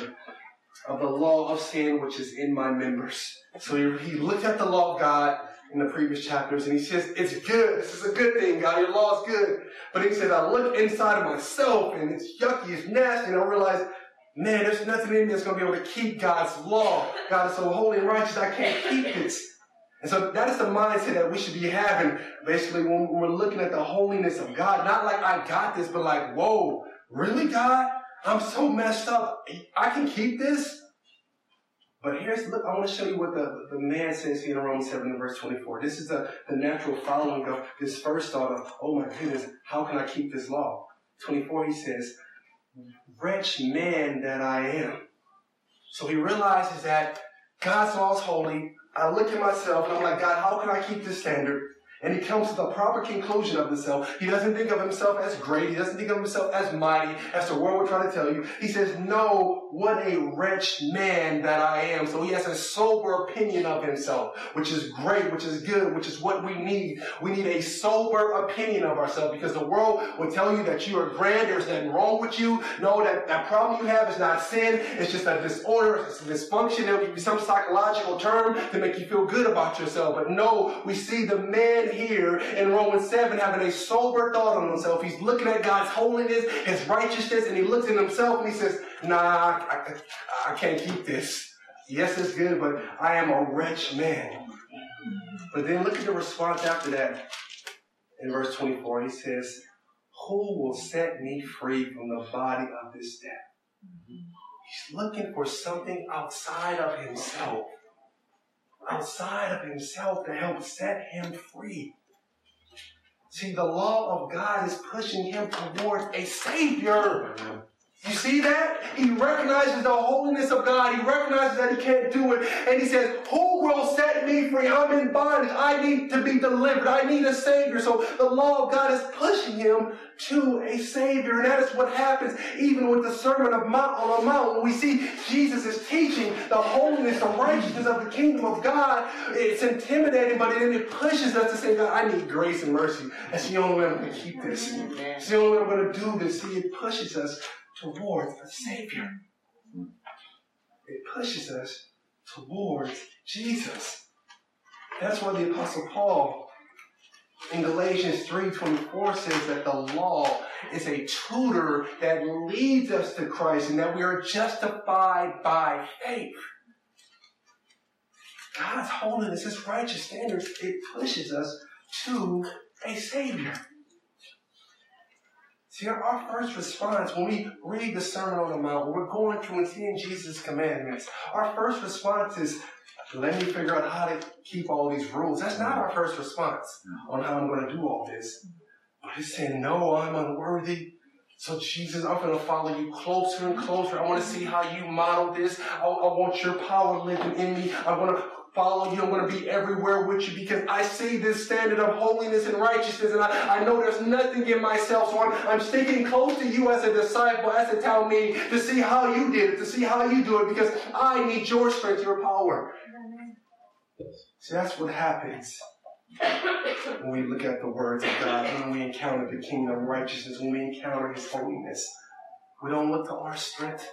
of the law of sin which is in my members. So he, he looked at the law of God in the previous chapters and he says, It's good. This is a good thing, God. Your law is good. But he says, I look inside of myself and it's yucky, it's nasty, and I realize, man, there's nothing in me that's going to be able to keep God's law. God is so holy and righteous, I can't keep it. And so that is the mindset that we should be having, basically, when we're looking at the holiness of God. Not like I got this, but like, whoa, really, God? I'm so messed up. I can keep this? But here's, look, I want to show you what the, the man says here in Romans 7 verse 24. This is the, the natural following of this first thought of, oh my goodness, how can I keep this law? 24, he says, wretch man that I am. So he realizes that God's law is holy. I look at myself and I'm like, God, how can I keep this standard? And he comes to the proper conclusion of himself. He doesn't think of himself as great. He doesn't think of himself as mighty, as the world would try to tell you. He says, no, what a wretched man that I am. So he has a sober opinion of himself, which is great, which is good, which is what we need. We need a sober opinion of ourselves because the world will tell you that you are grand. There's nothing wrong with you. No, that, that problem you have is not sin. It's just a disorder. It's a dysfunction. Give you some psychological term to make you feel good about yourself. But no, we see the man here in Romans 7 having a sober thought on himself. He's looking at God's holiness, his righteousness, and he looks at himself and he says, nah, I, I, I can't keep this. Yes, it's good, but I am a wretched man. But then look at the response after that. In verse 24, he says, Who will set me free from the body of this death? He's looking for something outside of himself outside of himself to help set him free. See, the law of God is pushing him towards a Savior. You see that? He recognizes the holiness of God. He recognizes that he can't do it. And he says, Who will set me free? I'm in bondage. I need to be delivered. I need a Savior. So the law of God is pushing him to a Savior. And that is what happens even with the Sermon of Mount on the Mount. When we see Jesus is teaching the holiness, the righteousness of the kingdom of God, it's intimidating, but then it pushes us to say, God, I need grace and mercy. That's the only way I'm going to keep this. It's the only way I'm going to do this. See, it pushes us towards a Savior. It pushes us towards Jesus. That's why the Apostle Paul in Galatians 3:24 says that the law is a tutor that leads us to Christ and that we are justified by faith. God's holiness, His righteous standards, it pushes us to a Savior. See, our first response when we read the Sermon on the Mount, when we're going through and seeing Jesus' commandments, our first response is, let me figure out how to keep all these rules. That's not our first response on how I'm going to do all this. But it's saying, no, I'm unworthy. So Jesus, I'm going to follow you closer and closer. I want to see how you model this. I, I want your power living in me. I want to follow you. I'm going to be everywhere with you because I see this standard of holiness and righteousness and I, I know there's nothing in myself. So I'm, I'm sticking close to you as a disciple, as a talmid to see how you did it, to see how you do it because I need your strength, your power. See, that's what happens when we look at the words of God, when we encounter the kingdom of righteousness, when we encounter his holiness. We don't look to our strength.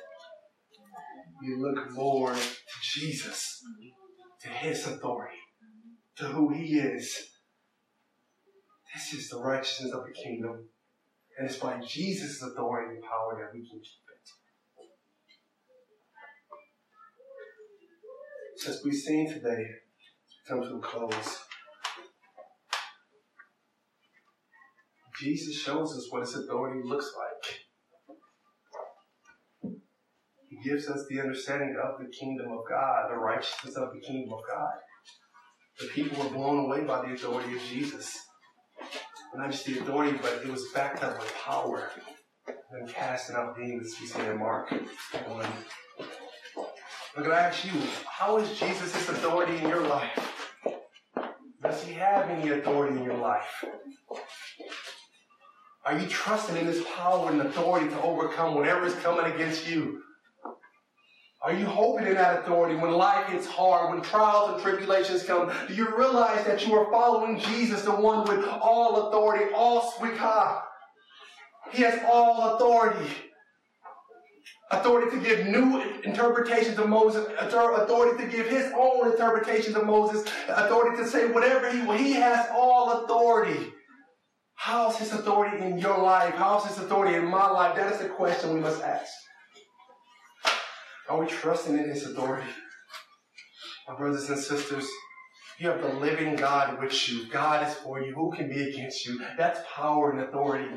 We look more to Jesus to his authority, to who he is. This is the righteousness of the kingdom. And it's by Jesus' authority and power that we can keep it. As we've seen today, come to a close. Jesus shows us what his authority looks like gives us the understanding of the kingdom of God, the righteousness of the kingdom of God. The people were blown away by the authority of Jesus. Not just the authority, but it was backed up with power. And casting out demons, we see in Mark 1. Look, I ask you, how is Jesus' authority in your life? Does he have any authority in your life? Are you trusting in his power and authority to overcome whatever is coming against you? Are you hoping in that authority when life gets hard, when trials and tribulations come? Do you realize that you are following Jesus, the one with all authority, all smicha? He has all authority. authority to give new interpretations of Moses, authority to give his own interpretations of Moses, authority to say whatever he will. He has all authority. How's his authority in your life? How's his authority in my life? That is the question we must ask. Are we trusting in his authority? My brothers and sisters, you have the living God with you. God is for you. Who can be against you? That's power and authority.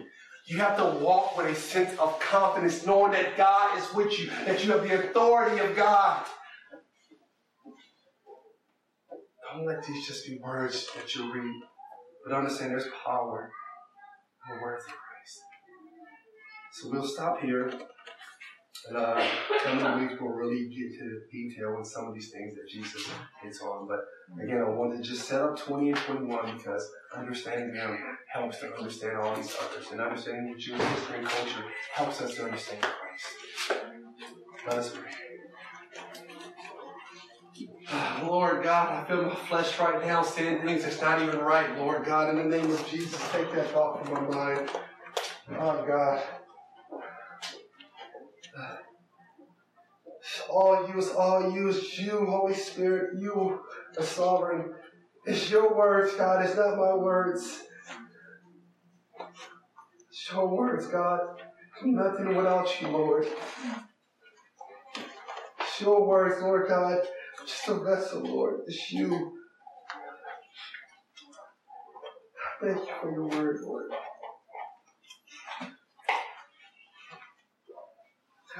You have to walk with a sense of confidence, knowing that God is with you, that you have the authority of God. Don't let these just be words that you read, but understand there's power in the words of Christ. So we'll stop here. And uh, coming weeks we'll really get to detail with some of these things that Jesus hits on. But again, I wanted to just set up 20 and 21 because understanding them helps to understand all these others. And understanding the Jewish history and culture helps us to understand Christ. Let us pray. Lord God, I feel my flesh right now saying things that's not even right. Lord God, in the name of Jesus, take that thought from my mind. Oh God. All it's all you, it's you, Holy Spirit, you are sovereign. It's your words, God, it's not my words. It's your words, God. Nothing without you, Lord. It's your words, Lord God. Just a vessel, Lord. It's you. Thank you for your word, Lord.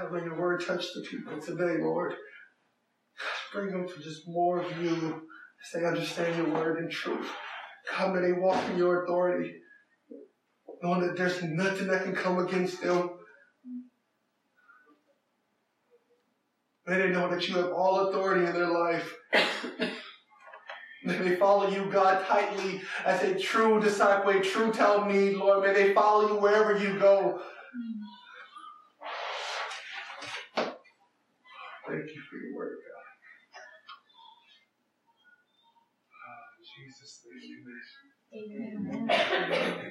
Have may your word touch the people today, Lord. Bring them to just more of you as they understand your word and truth. Come and they walk in your authority, knowing that there's nothing that can come against them. May they know that you have all authority in their life. May they follow you, God, tightly as a true disciple, a true Talmid, Lord. May they follow you wherever you go. Thank amen.